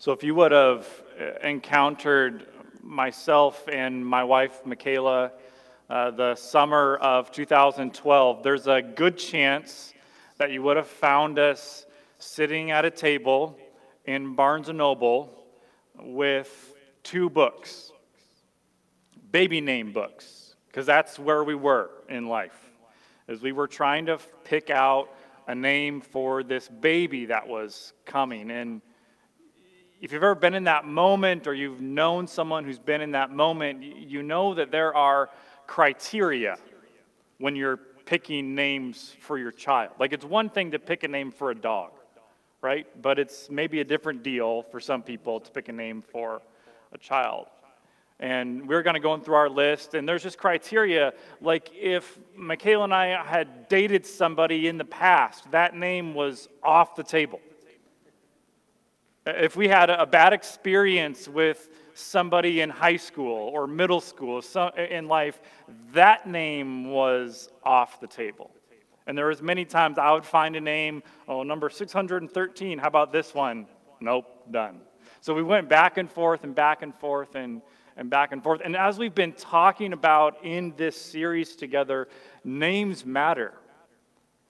So, if you would have uh, encountered myself and my wife, Michaela, uh, the summer of 2012, there's a good chance that you would have found us sitting at a table in Barnes Noble with two books, baby name books, because that's where we were in life, as we were trying to pick out a name for this baby that was coming. And if you've ever been in that moment or you've known someone who's been in that moment, you know that there are criteria when you're picking names for your child. Like it's one thing to pick a name for a dog, right? But it's maybe a different deal for some people to pick a name for a child. And we're going to go through our list, and there's just criteria. Like if Michaela and I had dated somebody in the past, that name was off the table if we had a bad experience with somebody in high school or middle school in life, that name was off the table. And there was many times I would find a name, oh, number 613, how about this one? Nope, done. So we went back and forth and back and forth and, and back and forth. And as we've been talking about in this series together, names matter.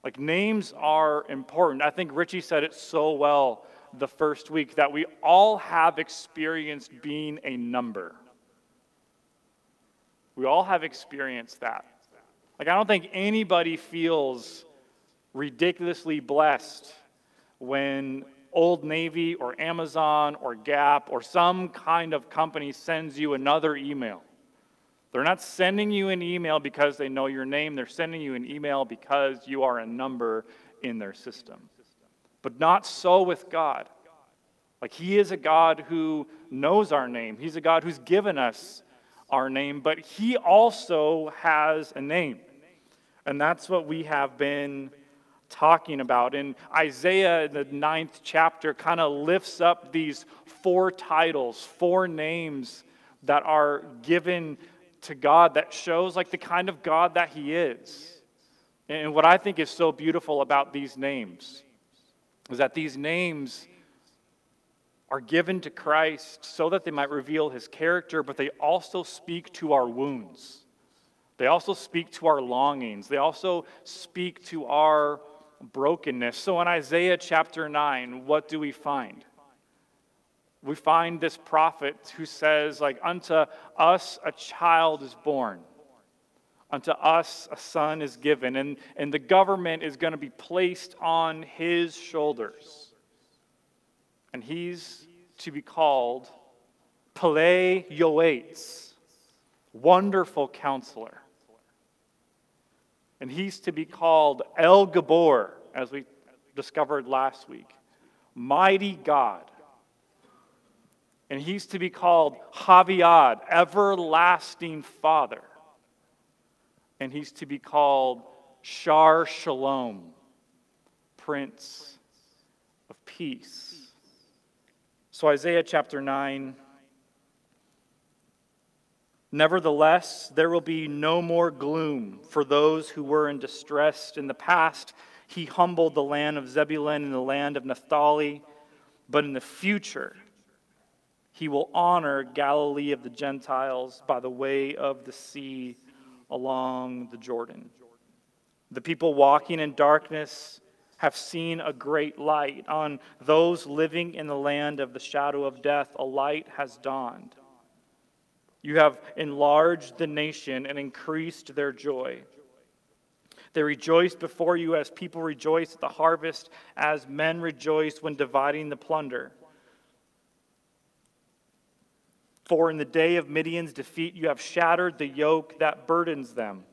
Like names are important. I think Richie said it so well the first week that we all have experienced being a number. We all have experienced that. Like, I don't think anybody feels ridiculously blessed when Old Navy or Amazon or Gap or some kind of company sends you another email. They're not sending you an email because they know your name, they're sending you an email because you are a number in their system. But not so with God. Like, He is a God who knows our name, He's a God who's given us our name, but He also has a name. And that's what we have been talking about. And Isaiah, the ninth chapter, kind of lifts up these four titles, four names that are given to God that shows like the kind of God that He is. And what I think is so beautiful about these names is that these names are given to Christ so that they might reveal his character, but they also speak to our wounds. They also speak to our longings. They also speak to our brokenness. So in Isaiah chapter 9, what do we find? We find this prophet who says, like, unto us a child is born. Unto us a son is given, and, and the government is going to be placed on his shoulders. And he's to be called Pele Yoetz, Wonderful Counselor. And he's to be called El Gibbor, as we discovered last week, Mighty God. And he's to be called Haviad, Everlasting Father and he's to be called Shar Shalom, Prince of Peace. So, Isaiah chapter 9. Nevertheless, there will be no more gloom for those who were in distress. In the past, he humbled the land of Zebulun and the land of Naphtali, but in the future, he will honor Galilee of the Gentiles by the way of the sea along the Jordan. The people walking in darkness have seen a great light. On those living in the land of the shadow of death, a light has dawned. You have enlarged the nation and increased their joy. They rejoice before you as people rejoice at the harvest, as men rejoice when dividing the plunder. For in the day of Midian's defeat, you have shattered the yoke that burdens them,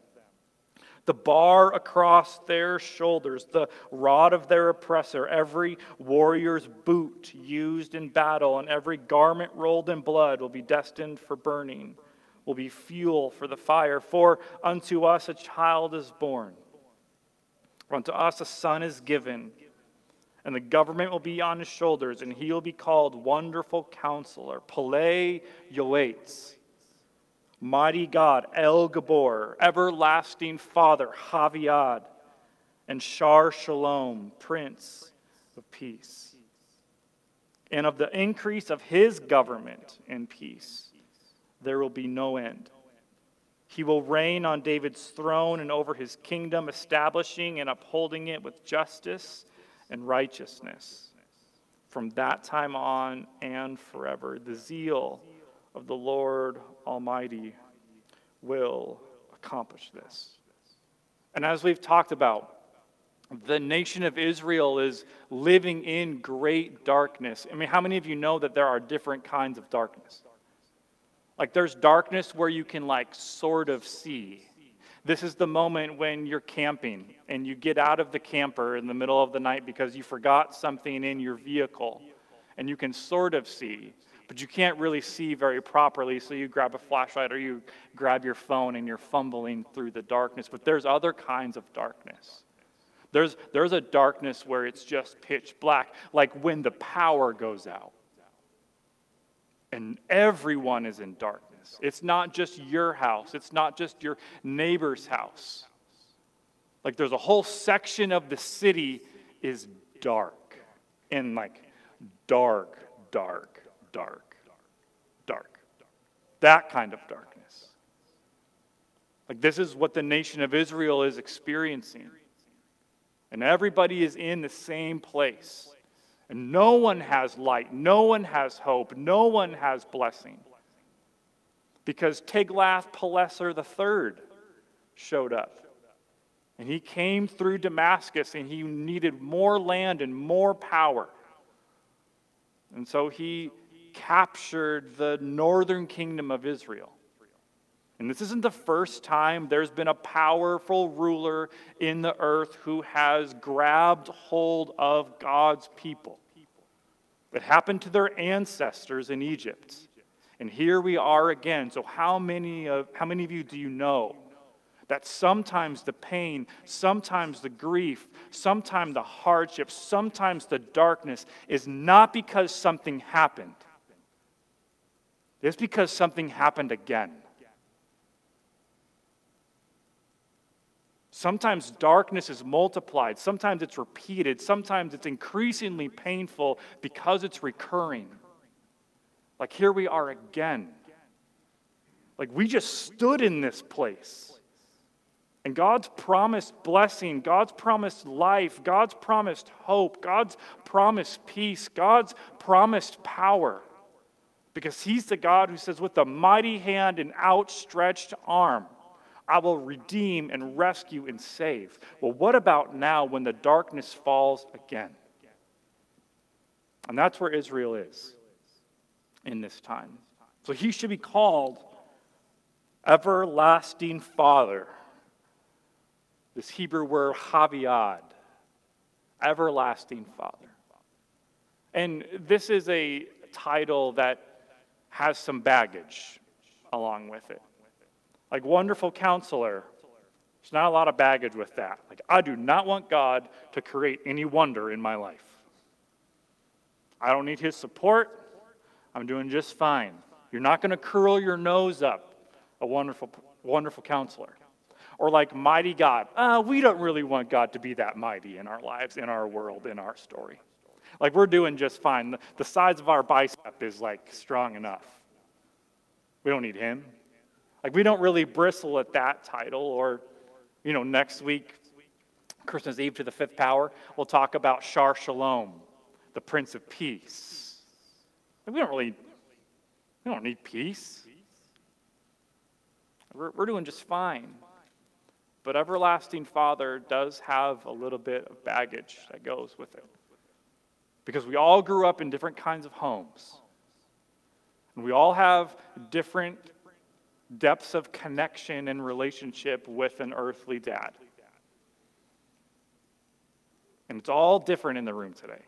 the bar across their shoulders, the rod of their oppressor, every warrior's boot used in battle, and every garment rolled in blood will be destined for burning, will be fuel for the fire. For unto us a child is born, unto us a son is given and the government will be on his shoulders, and he will be called Wonderful Counselor, Pele Yoetz, Mighty God, El Gibbor, Everlasting Father, Haviad, and Shar Shalom, Prince of Peace. and of the increase of his government and peace, there will be no end. He will reign on David's throne and over his kingdom, establishing and upholding it with justice and righteousness. From that time on and forever, the zeal of the Lord Almighty will accomplish this. And as we've talked about, the nation of Israel is living in great darkness. I mean, how many of you know that there are different kinds of darkness? Like, there's darkness where you can, like, sort of see. This is the moment when you're camping and you get out of the camper in the middle of the night because you forgot something in your vehicle and you can sort of see, but you can't really see very properly, so you grab a flashlight or you grab your phone and you're fumbling through the darkness. But there's other kinds of darkness. There's, there's a darkness where it's just pitch black, like when the power goes out. And everyone is in darkness. It's not just your house, it's not just your neighbor's house. Like there's a whole section of the city is dark. And like dark, dark, dark, dark. That kind of darkness. Like this is what the nation of Israel is experiencing. And everybody is in the same place. And no one has light, no one has hope, no one has blessing. Because Tiglath-Pileser III showed up. And he came through Damascus and he needed more land and more power. And so he captured the northern kingdom of Israel. And this isn't the first time there's been a powerful ruler in the earth who has grabbed hold of God's people. It happened to their ancestors in Egypt. And here we are again. So, how many of, how many of you do you know that sometimes the pain, sometimes the grief, sometimes the hardship, sometimes the darkness is not because something happened, it's because something happened again. Sometimes darkness is multiplied, sometimes it's repeated, sometimes it's increasingly painful because it's recurring. Like here we are again. Like we just stood in this place. And God's promised blessing, God's promised life, God's promised hope, God's promised peace, God's promised power. Because He's the God who says, with a mighty hand and outstretched arm, I will redeem and rescue and save. Well, what about now when the darkness falls again? And that's where Israel is in this time. So he should be called Everlasting Father. This Hebrew word, Haviad, Everlasting Father. And this is a title that has some baggage along with it. Like wonderful counselor, there's not a lot of baggage with that. Like, I do not want God to create any wonder in my life. I don't need his support. I'm doing just fine. You're not going to curl your nose up, a wonderful, wonderful counselor. Or like mighty God. Uh, we don't really want God to be that mighty in our lives, in our world, in our story. Like we're doing just fine. The, the size of our bicep is like strong enough. We don't need him. Like, we don't really bristle at that title. Or, you know, next week, Christmas Eve to the fifth power, we'll talk about Shar Shalom, the Prince of Peace. We don't really, we don't need peace. We're, we're doing just fine. But Everlasting Father does have a little bit of baggage that goes with it. Because we all grew up in different kinds of homes. And we all have different depths of connection and relationship with an earthly dad. And it's all different in the room today.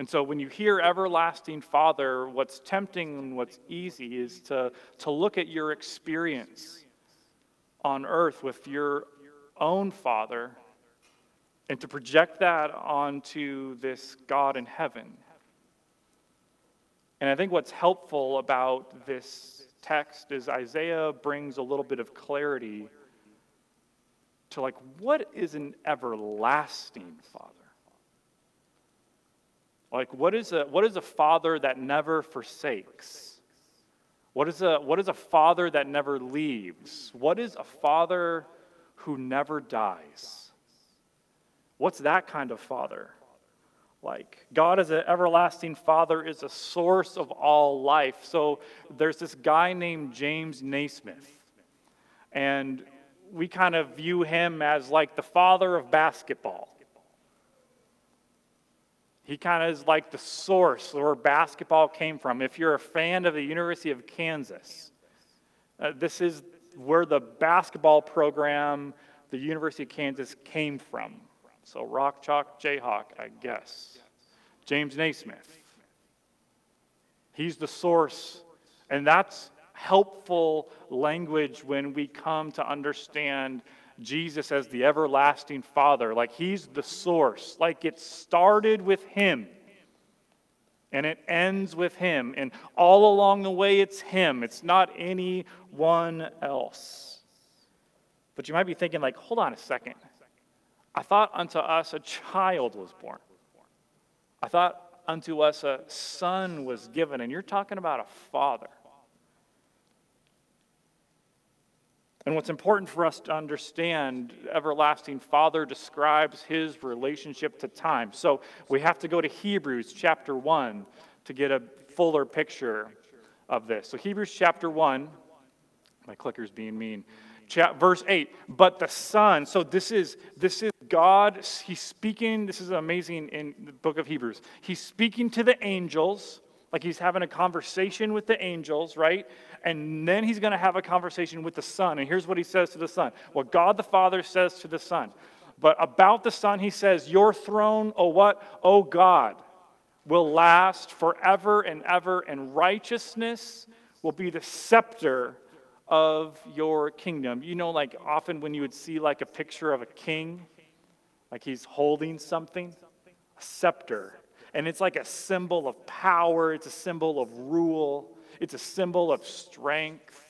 And so when you hear everlasting Father, what's tempting and what's easy is to, to look at your experience on earth with your own Father and to project that onto this God in heaven. And I think what's helpful about this text is Isaiah brings a little bit of clarity to like what is an everlasting father? Like, what is a, what is a father that never forsakes? What is, a, what is a father that never leaves? What is a father who never dies? What's that kind of father like? God as an everlasting father is a source of all life. So there's this guy named James Naismith, and we kind of view him as like the father of basketball. He kind of is like the source where basketball came from. If you're a fan of the University of Kansas, uh, this is where the basketball program, the University of Kansas, came from. So Rock Chalk Jayhawk, I guess. James Naismith. He's the source, and that's helpful language when we come to understand Jesus as the everlasting Father, like He's the source, like it started with Him and it ends with Him. And all along the way, it's Him, it's not anyone else. But you might be thinking, like, hold on a second. I thought unto us a child was born. I thought unto us a son was given, and you're talking about a father. And what's important for us to understand, Everlasting Father describes his relationship to time. So we have to go to Hebrews chapter 1 to get a fuller picture of this. So, Hebrews chapter 1, my clicker's being mean. verse 8, but the Son, so this is this is God, he's speaking, this is amazing in the book of Hebrews. He's speaking to the angels, like he's having a conversation with the angels, right? and then he's going to have a conversation with the Son. And here's what he says to the Son what God the Father says to the Son. But about the Son, he says, Your throne, oh what? Oh God, will last forever and ever, and righteousness will be the scepter of your kingdom. You know, like often when you would see like a picture of a king, like he's holding something, a scepter. And it's like a symbol of power, it's a symbol of rule. It's a symbol of strength.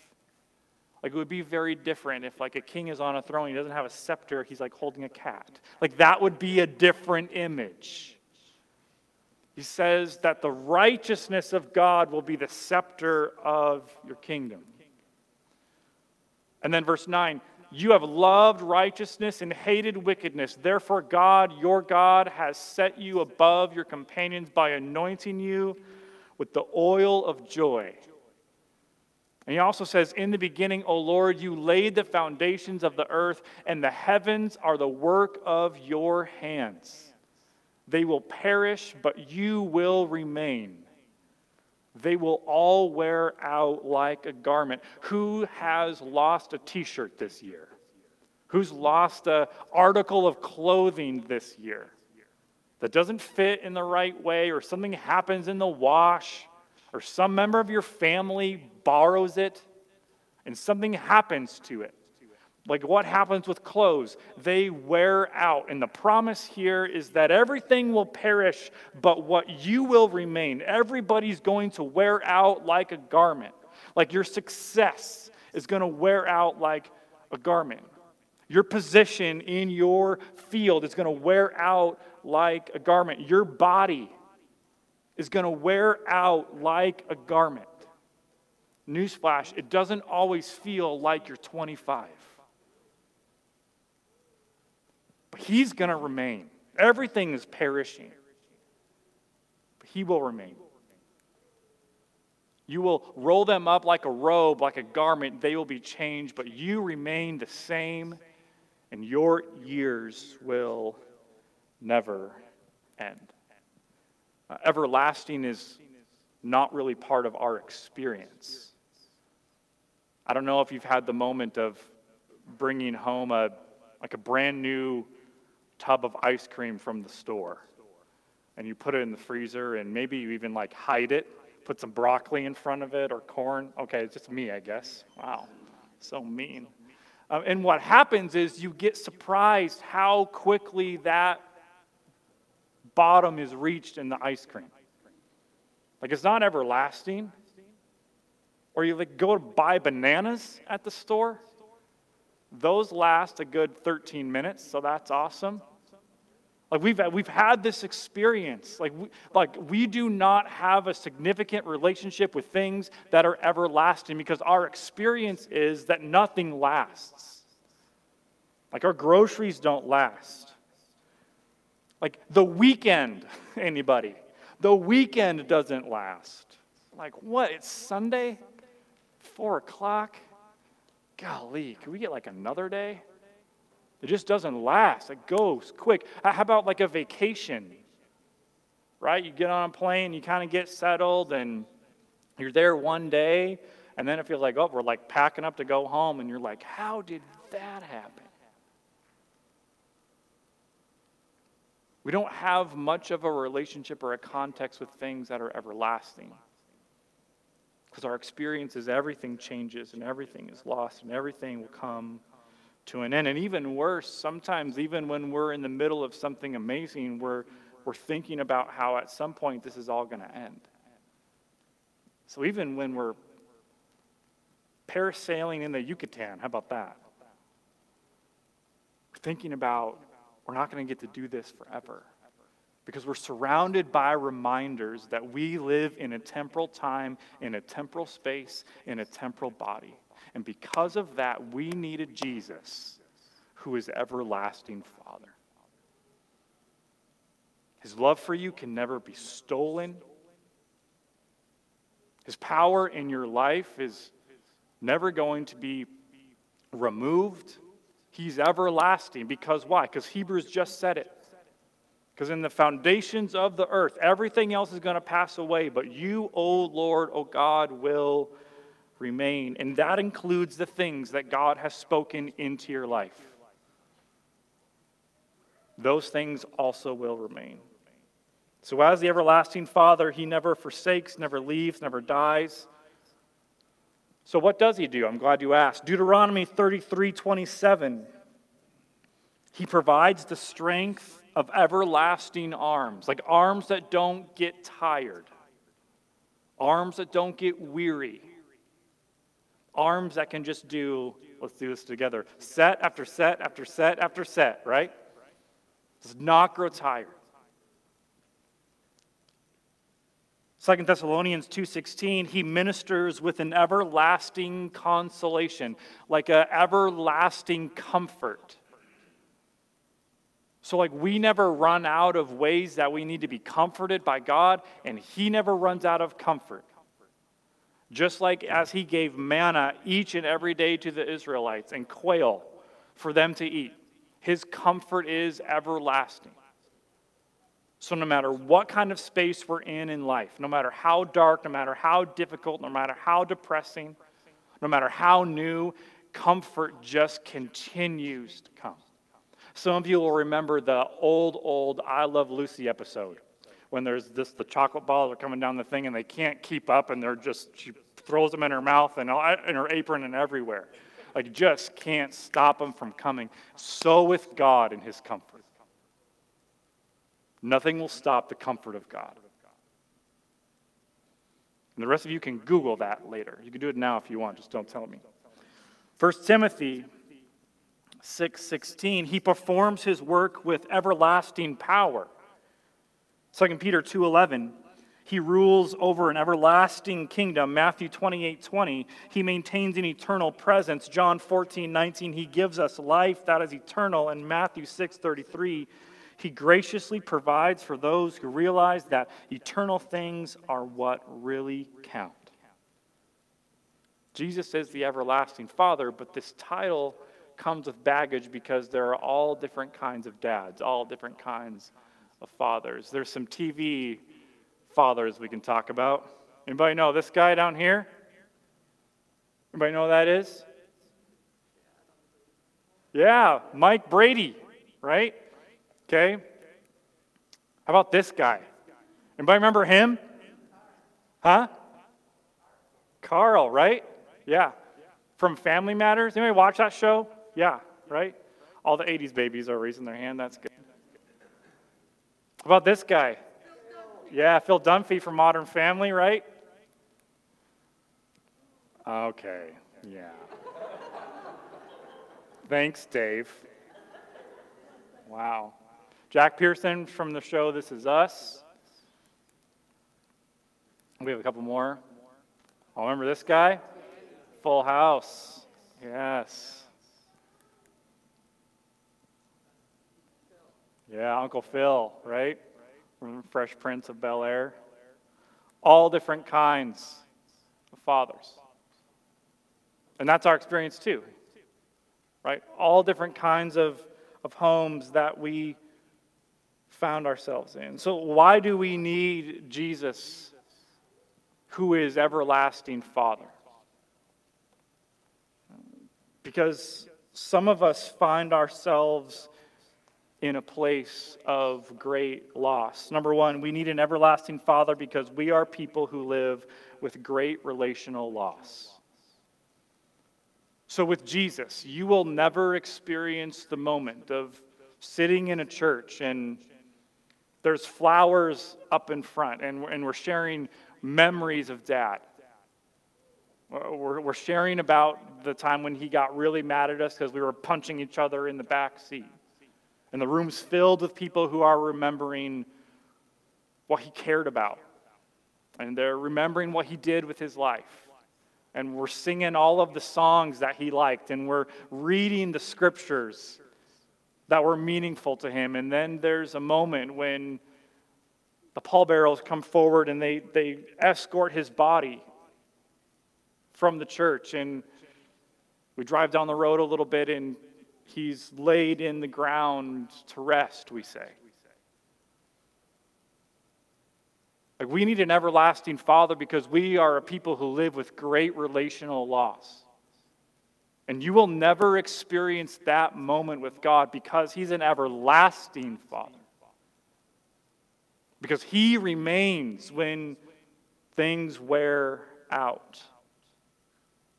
Like it would be very different if like a king is on a throne, he doesn't have a scepter, he's like holding a cat. Like that would be a different image. He says that the righteousness of God will be the scepter of your kingdom. And then verse 9, you have loved righteousness and hated wickedness. Therefore, God, your God, has set you above your companions by anointing you with the oil of joy. And he also says, In the beginning, O Lord, you laid the foundations of the earth, and the heavens are the work of your hands. They will perish, but you will remain. They will all wear out like a garment. Who has lost a t shirt this year? Who's lost an article of clothing this year? that doesn't fit in the right way, or something happens in the wash, or some member of your family borrows it and something happens to it. Like what happens with clothes? They wear out. And the promise here is that everything will perish, but what you will remain. Everybody's going to wear out like a garment. Like your success is going to wear out like a garment. Your position in your field is going to wear out like a garment. Your body is going to wear out like a garment. Newsflash, it doesn't always feel like you're 25. But he's going to remain. Everything is perishing, but he will remain. You will roll them up like a robe, like a garment. They will be changed, but you remain the same, and your years will never end. Uh, everlasting is not really part of our experience. I don't know if you've had the moment of bringing home a like a brand new tub of ice cream from the store and you put it in the freezer and maybe you even like hide it put some broccoli in front of it or corn okay it's just me i guess wow so mean um, and what happens is you get surprised how quickly that bottom is reached in the ice cream. Like it's not everlasting. Or you like go to buy bananas at the store. Those last a good 13 minutes, so that's awesome. Like we've, we've had this experience. Like we, like we do not have a significant relationship with things that are everlasting because our experience is that nothing lasts. Like our groceries don't last. Like the weekend, anybody? The weekend doesn't last. Like what? It's Sunday? Four o'clock? Golly, can we get like another day? It just doesn't last. It goes quick. Uh, how about like a vacation? Right? You get on a plane, you kind of get settled, and you're there one day, and then it feels like, oh, we're like packing up to go home, and you're like, how did that happen? We don't have much of a relationship or a context with things that are everlasting. Because our experience is everything changes and everything is lost and everything will come to an end. And even worse, sometimes, even when we're in the middle of something amazing, we're, we're thinking about how at some point this is all going to end. So even when we're parasailing in the Yucatan, how about that? We're thinking about we're not going to get to do this forever because we're surrounded by reminders that we live in a temporal time, in a temporal space, in a temporal body. And because of that, we needed Jesus, who is everlasting Father. His love for you can never be stolen. His power in your life is never going to be removed. He's everlasting because why? Because Hebrews just said it. Because in the foundations of the earth, everything else is going to pass away, but you, O Lord, O God, will remain. And that includes the things that God has spoken into your life. Those things also will remain. So, as the everlasting Father, He never forsakes, never leaves, never dies. So, what does He do? I'm glad you asked. Deuteronomy 33 27. He provides the strength of everlasting arms, like arms that don't get tired, arms that don't get weary, arms that can just do, let's do this together, set after set after set after set, right? Does not grow tired. Second Thessalonians 2:16 he ministers with an everlasting consolation like an everlasting comfort. So like we never run out of ways that we need to be comforted by God and he never runs out of comfort. Just like as he gave manna each and every day to the Israelites and quail for them to eat, his comfort is everlasting. So, no matter what kind of space we're in in life, no matter how dark, no matter how difficult, no matter how depressing, no matter how new, comfort just continues to come. Some of you will remember the old, old I Love Lucy episode when there's this the chocolate balls are coming down the thing and they can't keep up and they're just she throws them in her mouth and in her apron and everywhere. Like just can't stop them from coming. So with god and his comfort. Nothing will stop the comfort of god. And the rest of you can google that later. You can do it now if you want just don't tell me. 1 timothy 6:16 he performs his work with everlasting power 2 Peter 2:11 he rules over an everlasting kingdom. Matthew 28 20, he maintains an eternal presence. John 14 19, he gives us life that is eternal. And Matthew 6 33, he graciously provides for those who realize that eternal things are what really count. Jesus is the everlasting Father, but this title comes with baggage because there are all different kinds of dads, all different kinds of fathers. There's some TV fathers we can talk about. Anybody know this guy down here? Anybody know who that is? Yeah, Mike Brady, right? Okay. How about this guy? Anybody remember him? Huh? Carl, right? Yeah. From Family Matters. Anybody watch that show? Yeah, right? All the 80s babies are raising their hand. That's good. About this guy? Yeah, Phil Dunphy from Modern Family, right? Okay, yeah. Thanks, Dave. Wow. Jack Pearson from the show This Is Us. We have a couple more. Oh, remember this guy? Full House. Yes. Yeah, Uncle Phil, right? From Fresh Prince of Bel Air. All different kinds of fathers. And that's our experience too, right? All different kinds of, of homes that we found ourselves in. So, why do we need Jesus, who is everlasting Father? Because some of us find ourselves in a place of great loss. Number one, we need an everlasting Father because we are people who live with great relational loss. So, with Jesus, you will never experience the moment of sitting in a church and there's flowers up in front, and, and we're sharing memories of dad. Uh, we're, we're sharing about the time when he got really mad at us because we were punching each other in the back seat. And the room's filled with people who are remembering what he cared about. And they're remembering what he did with his life. And we're singing all of the songs that he liked. And we're reading the scriptures that were meaningful to him. And then there's a moment when the pallbearers come forward and they, they escort his body from the church. And we drive down the road a little bit and he's laid in the ground to rest, we say. Like we need an everlasting Father because we are a people who live with great relational loss. And you will never experience that moment with God because He's an everlasting Father. Because He remains when things wear out.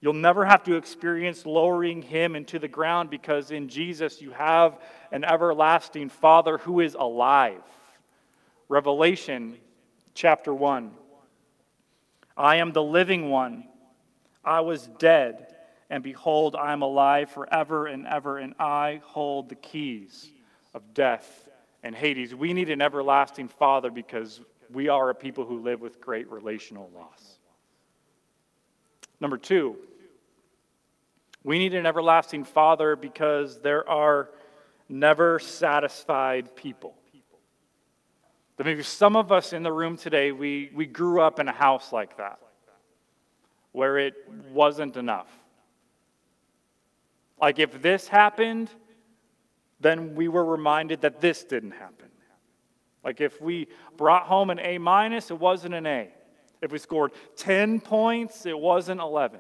You'll never have to experience lowering Him into the ground because in Jesus you have an everlasting Father who is alive. Revelation chapter 1. I am the living one. I was dead and behold, I am alive forever and ever, and I hold the keys of death and Hades. We need an everlasting Father because we are a people who live with great relational loss. Number two, we need an everlasting Father because there are never satisfied people. That maybe some of us in the room today, we, we grew up in a house like that, where it wasn't enough. Like if this happened, then we were reminded that this didn't happen. Like if we brought home an A minus, it wasn't an A. If we scored 10 points, it wasn't 11.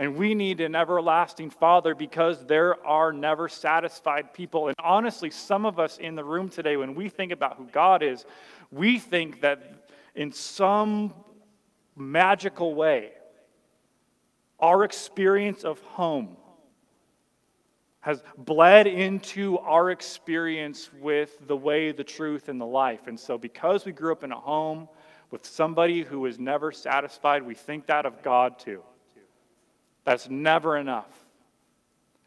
And we need an everlasting Father because there are never satisfied people. And honestly, some of us in the room today, when we think about who God is, we think that in some magical way, our experience of home has bled into our experience with the way, the truth, and the life. And so, because we grew up in a home with somebody who was never satisfied, we think that of God too. That's never enough.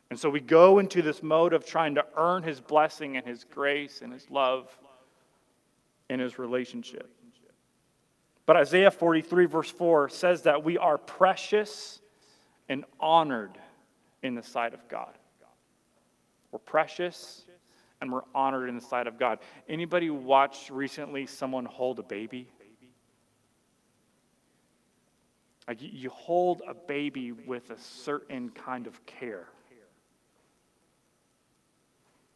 And so, we go into this mode of trying to earn His blessing and His grace and His love and His relationship. But Isaiah 43, verse 4 says that we are precious and honored in the sight of God. We're precious and we're honored in the sight of God. Anybody watched recently someone hold a baby? Like you hold a baby with a certain kind of care.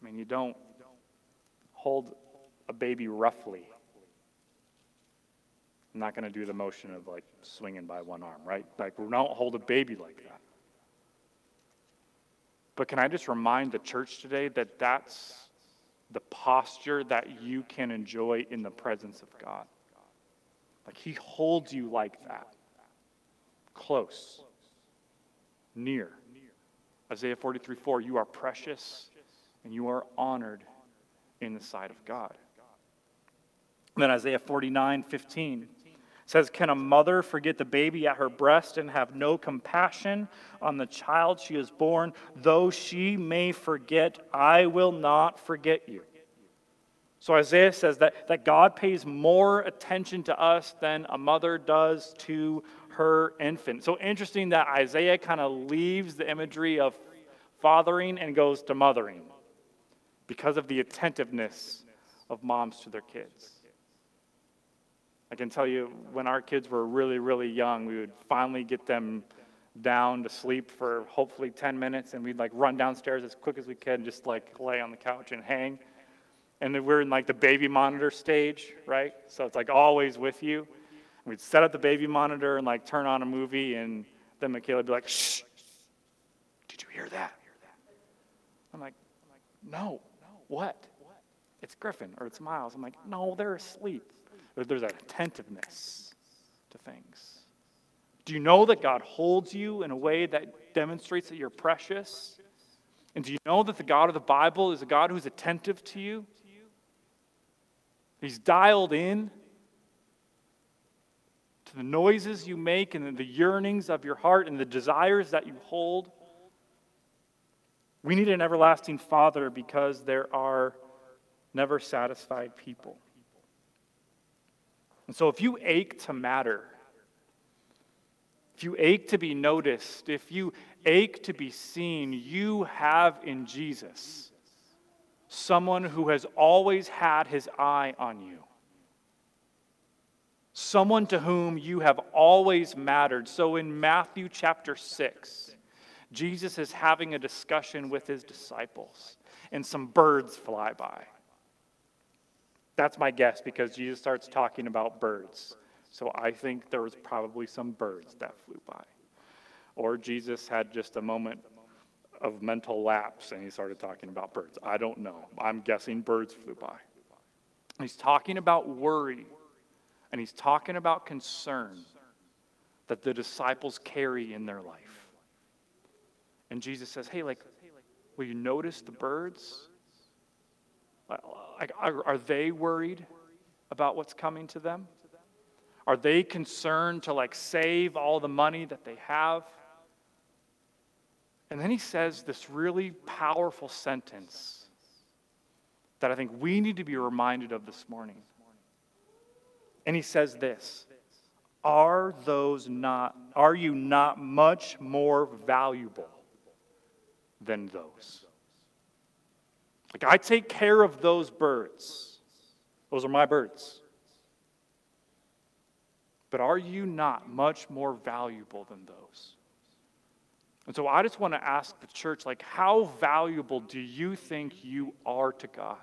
I mean, you don't hold a baby roughly. I'm not going to do the motion of like swinging by one arm, right? Like, we don't hold a baby like that. But can I just remind the church today that that's the posture that you can enjoy in the presence of God? Like, He holds you like that close, near. Isaiah 43 4, you are precious and you are honored in the sight of God. And then Isaiah 49 15 says, Can a mother forget the baby at her breast and have no compassion on the child she has born? Though she may forget, I will not forget you. So Isaiah says that, that God pays more attention to us than a mother does to her infant. So interesting that Isaiah kind of leaves the imagery of fathering and goes to mothering because of the attentiveness of moms to their kids. I can tell you when our kids were really, really young, we would finally get them down to sleep for hopefully 10 minutes and we'd like run downstairs as quick as we could, just like lay on the couch and hang. And then we're in like the baby monitor stage, right? So it's like always with you. We'd set up the baby monitor and like turn on a movie and then Michaela would be like, shh, did you hear that? I'm like, No, what? It's Griffin or it's Miles. I'm like, no, they're asleep. There's that attentiveness to things. Do you know that God holds you in a way that demonstrates that you're precious? And do you know that the God of the Bible is a God who's attentive to you? He's dialed in to the noises you make and the yearnings of your heart and the desires that you hold. We need an everlasting Father because there are never satisfied people. And so if you ache to matter, if you ache to be noticed, if you ache to be seen, you have in Jesus someone who has always had his eye on you. Someone to whom you have always mattered. So in Matthew chapter 6, Jesus is having a discussion with his disciples, and some birds fly by. That's my guess because Jesus starts talking about birds. So I think there was probably some birds that flew by. Or Jesus had just a moment of mental lapse and he started talking about birds. I don't know. I'm guessing birds flew by. He's talking about worry and he's talking about concern that the disciples carry in their life. And Jesus says, Hey, like, will you notice the birds? Like, are, are they worried about what's coming to them? Are they concerned to like save all the money that they have? And then he says this really powerful sentence that I think we need to be reminded of this morning. And he says this Are those not, are you not much more valuable than those? Like, I take care of those birds. Those are my birds. But are you not much more valuable than those? And so I just want to ask the church, like, how valuable do you think you are to God?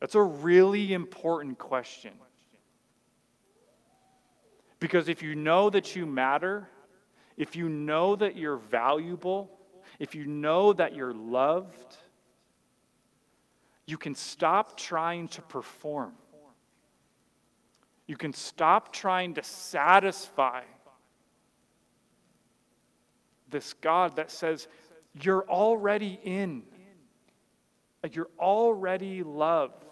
That's a really important question. Because if you know that you matter, if you know that you're valuable, if you know that you're loved, you can stop trying to perform. You can stop trying to satisfy this God that says, You're already in, you're already loved.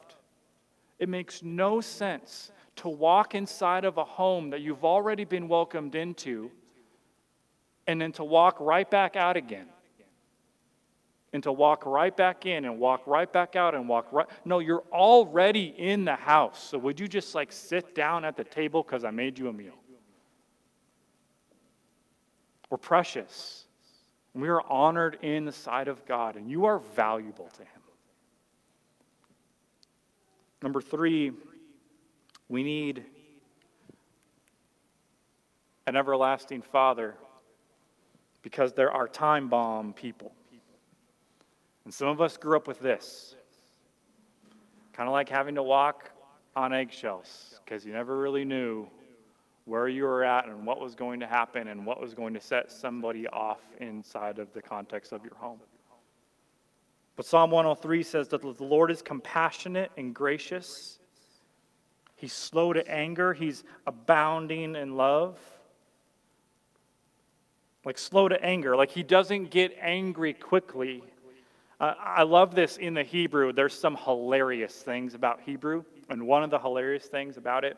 It makes no sense to walk inside of a home that you've already been welcomed into and then to walk right back out again and to walk right back in and walk right back out and walk right. No, you're already in the house. So would you just like sit down at the table because I made you a meal? We're precious. We are honored in the sight of God, and you are valuable to Him. Number three, we need an everlasting Father because there are time bomb people. And some of us grew up with this kind of like having to walk on eggshells because you never really knew where you were at and what was going to happen and what was going to set somebody off inside of the context of your home. But Psalm 103 says that the Lord is compassionate and gracious. He's slow to anger, he's abounding in love. Like slow to anger, like he doesn't get angry quickly uh, I love this in the Hebrew. There's some hilarious things about Hebrew. And one of the hilarious things about it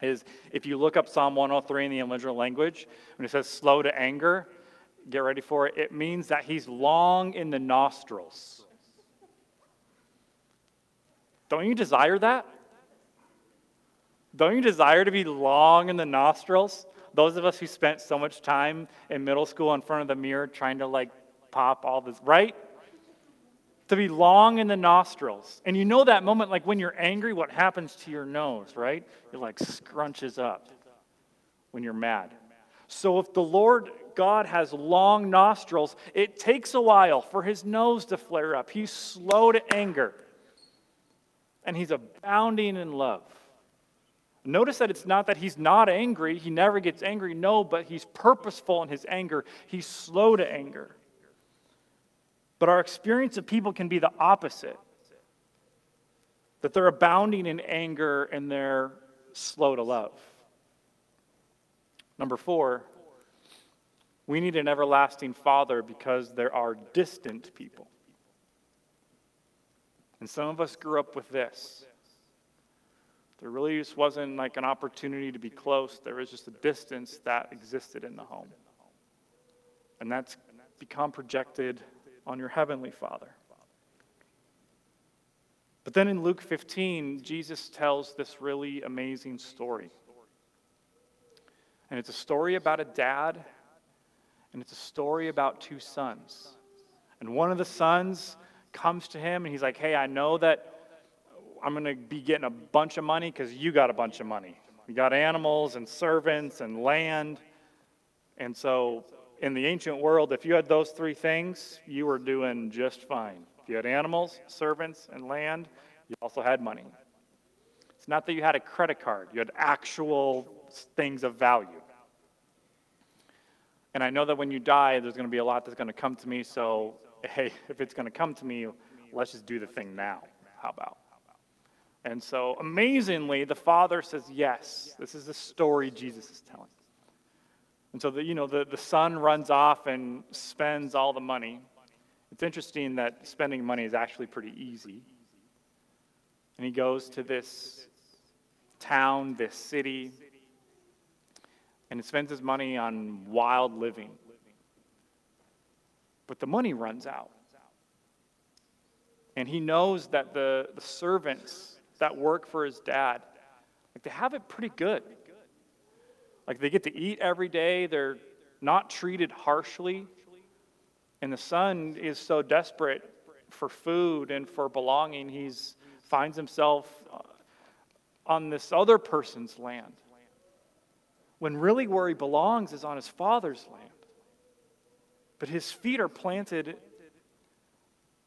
is if you look up Psalm 103 in the original language, when it says slow to anger, get ready for it, it means that he's long in the nostrils. Don't you desire that? Don't you desire to be long in the nostrils? Those of us who spent so much time in middle school in front of the mirror trying to like pop all this, right? To be long in the nostrils. And you know that moment, like when you're angry, what happens to your nose, right? It like scrunches up when you're mad. So if the Lord God has long nostrils, it takes a while for his nose to flare up. He's slow to anger, and he's abounding in love. Notice that it's not that he's not angry, he never gets angry. No, but he's purposeful in his anger, he's slow to anger. But our experience of people can be the opposite that they're abounding in anger and they're slow to love. Number four, we need an everlasting Father because there are distant people. And some of us grew up with this. There really just wasn't like an opportunity to be close. There was just a distance that existed in the home. And that's become projected on your heavenly Father. But then in Luke 15, Jesus tells this really amazing story. And it's a story about a dad, and it's a story about two sons. And one of the sons comes to him, and he's like, Hey, I know that I'm going to be getting a bunch of money because you got a bunch of money. You got animals and servants and land. And so in the ancient world, if you had those three things, you were doing just fine. If you had animals, servants, and land, you also had money. Not that you had a credit card, you had actual things of value. And I know that when you die, there's going to be a lot that's going to come to me, so hey, if it's going to come to me, let's just do the thing now. How about? And so amazingly, the father says, Yes, this is the story Jesus is telling. And so the, you know, the, the son runs off and spends all the money. It's interesting that spending money is actually pretty easy. And he goes to this town, this city, and he spends his money on wild living. But the money runs out. And he knows that the, the servants that work for his dad, like they have it pretty good. Like they get to eat every day, they're not treated harshly. And the son is so desperate for food and for belonging, he finds himself on this other person's land. When really where he belongs is on his father's land. But his feet are planted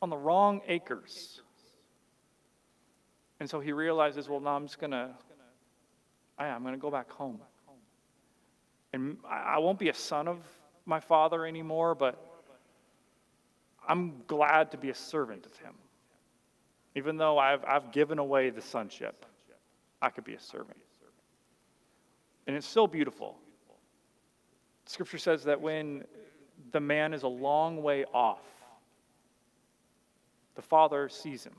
on the wrong acres. And so he realizes, well, now I'm just going to, I'm going to go back home. And I won't be a son of my father anymore, but I'm glad to be a servant of him. Even though I've, I've given away the sonship, I could be a servant. And it's so beautiful. Scripture says that when the man is a long way off, the father sees him.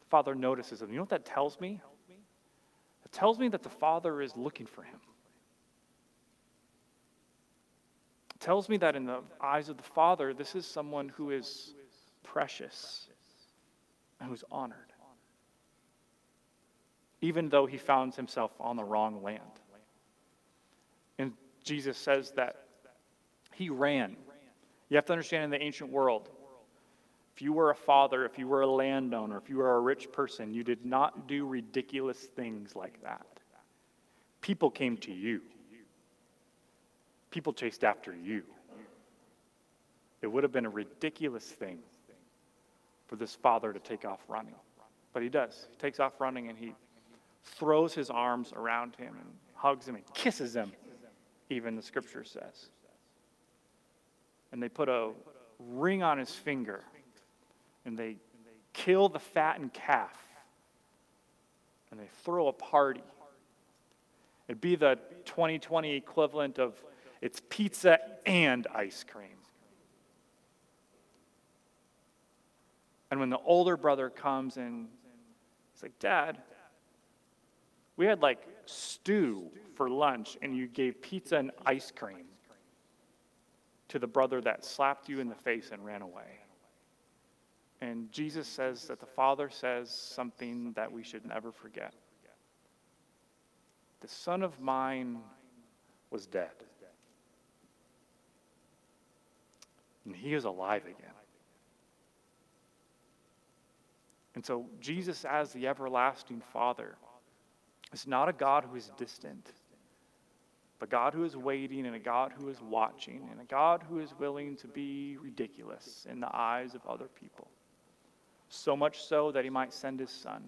The father notices him. You know what that tells me? It tells me that the Father is looking for him. It tells me that in the eyes of the Father, this is someone who is precious and who's honored, even though he found himself on the wrong land. And Jesus says that he ran. You have to understand in the ancient world, if you were a father, if you were a landowner, if you were a rich person, you did not do ridiculous things like that. People came to you, people chased after you. It would have been a ridiculous thing for this father to take off running. But he does. He takes off running and he throws his arms around him and hugs him and kisses him, even the scripture says. And they put a ring on his finger and they kill the fattened calf and they throw a party. It'd be the 2020 equivalent of it's pizza and ice cream. And when the older brother comes and he's like, Dad, we had like stew for lunch, and you gave pizza and ice cream to the brother that slapped you in the face and ran away. And Jesus says that the Father says something that we should never forget. The son of mine was dead, and he is alive again. And so, Jesus, as the everlasting Father, is not a God who is distant, but God who is waiting, and a God who is watching, and a God who is willing to be ridiculous in the eyes of other people. So much so that he might send his Son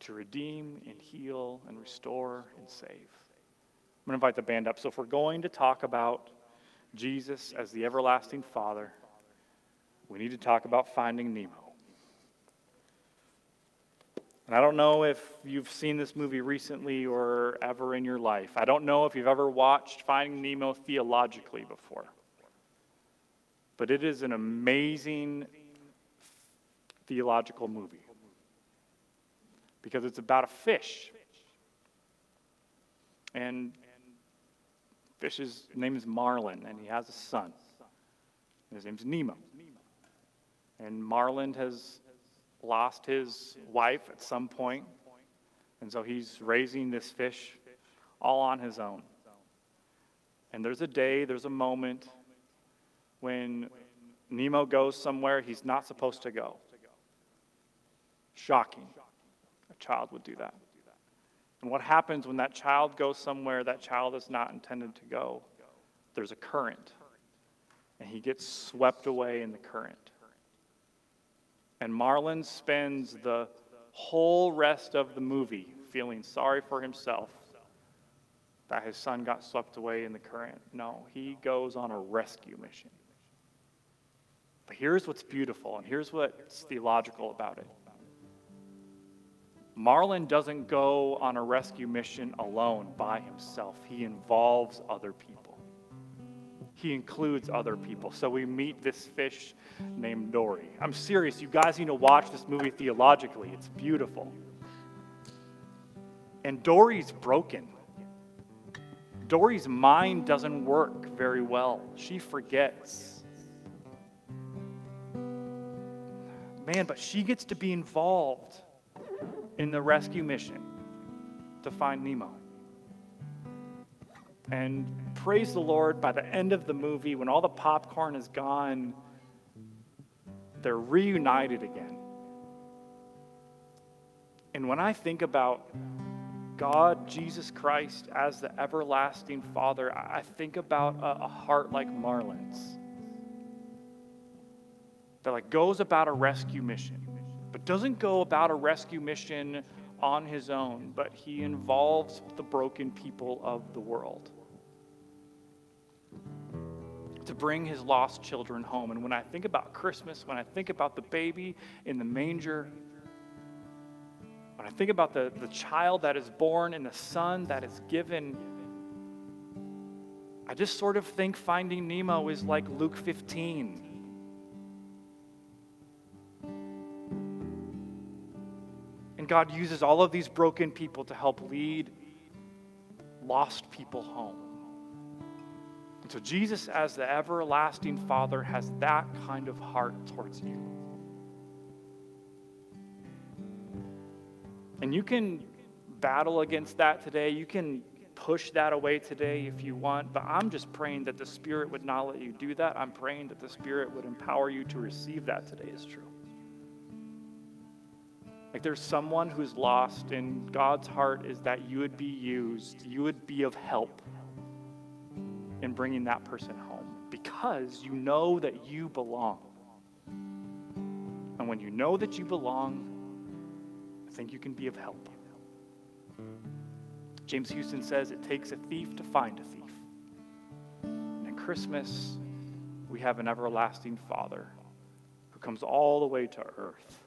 to redeem and heal and restore and save. I'm going to invite the band up. So, if we're going to talk about Jesus as the everlasting Father, we need to talk about finding Nemo. And I don't know if you've seen this movie recently or ever in your life. I don't know if you've ever watched Finding Nemo theologically before. But it is an amazing theological movie because it's about a fish. And fish's name is Marlin, and he has a son. His name's Nemo. And Marlin has lost his wife at some point, and so he's raising this fish all on his own. And there's a day, there's a moment when Nemo goes somewhere he's not supposed to go. Shocking. A child would do that. And what happens when that child goes somewhere that child is not intended to go? There's a current, and he gets swept away in the current. And Marlin spends the whole rest of the movie feeling sorry for himself that his son got swept away in the current. No, he goes on a rescue mission. But here's what's beautiful, and here's what's theological about it. Marlin doesn't go on a rescue mission alone by himself, he involves other people he includes other people. So we meet this fish named Dory. I'm serious, you guys need to watch this movie theologically. It's beautiful. And Dory's broken. Dory's mind doesn't work very well. She forgets. Man, but she gets to be involved in the rescue mission to find Nemo. And praise the Lord, by the end of the movie, when all the popcorn is gone, they're reunited again. And when I think about God, Jesus Christ, as the everlasting Father, I think about a, a heart like Marlin's that like goes about a rescue mission, but doesn't go about a rescue mission on his own, but he involves the broken people of the world to bring his lost children home. And when I think about Christmas, when I think about the baby in the manger, when I think about the, the child that is born and the son that is given, I just sort of think finding Nemo is like Luke 15. And God uses all of these broken people to help lead lost people home. And so Jesus, as the everlasting Father, has that kind of heart towards you. And you can battle against that today. You can push that away today if you want, but I'm just praying that the Spirit would not let you do that. I'm praying that the Spirit would empower you to receive that today as true. Like there's someone who's lost, and God's heart is that you would be used, you would be of help in bringing that person home because you know that you belong. And when you know that you belong, I think you can be of help. James Houston says it takes a thief to find a thief. And at Christmas, we have an everlasting Father who comes all the way to earth.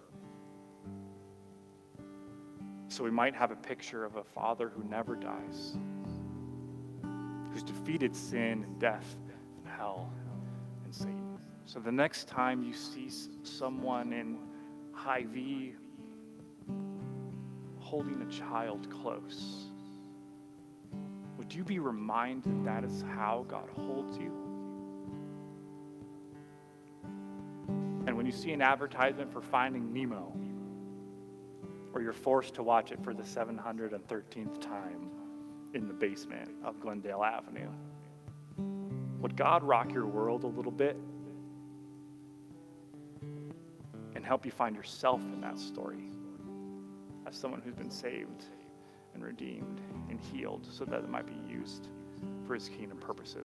So we might have a picture of a Father who never dies who's defeated sin and death and hell and Satan. So the next time you see someone in Hy-Vee holding a child close, would you be reminded that is how God holds you? And when you see an advertisement for Finding Nemo, or you're forced to watch it for the 713th time in the basement of Glendale Avenue, would God rock your world a little bit and help you find yourself in that story as someone who's been saved and redeemed and healed so that it might be used for his kingdom purposes?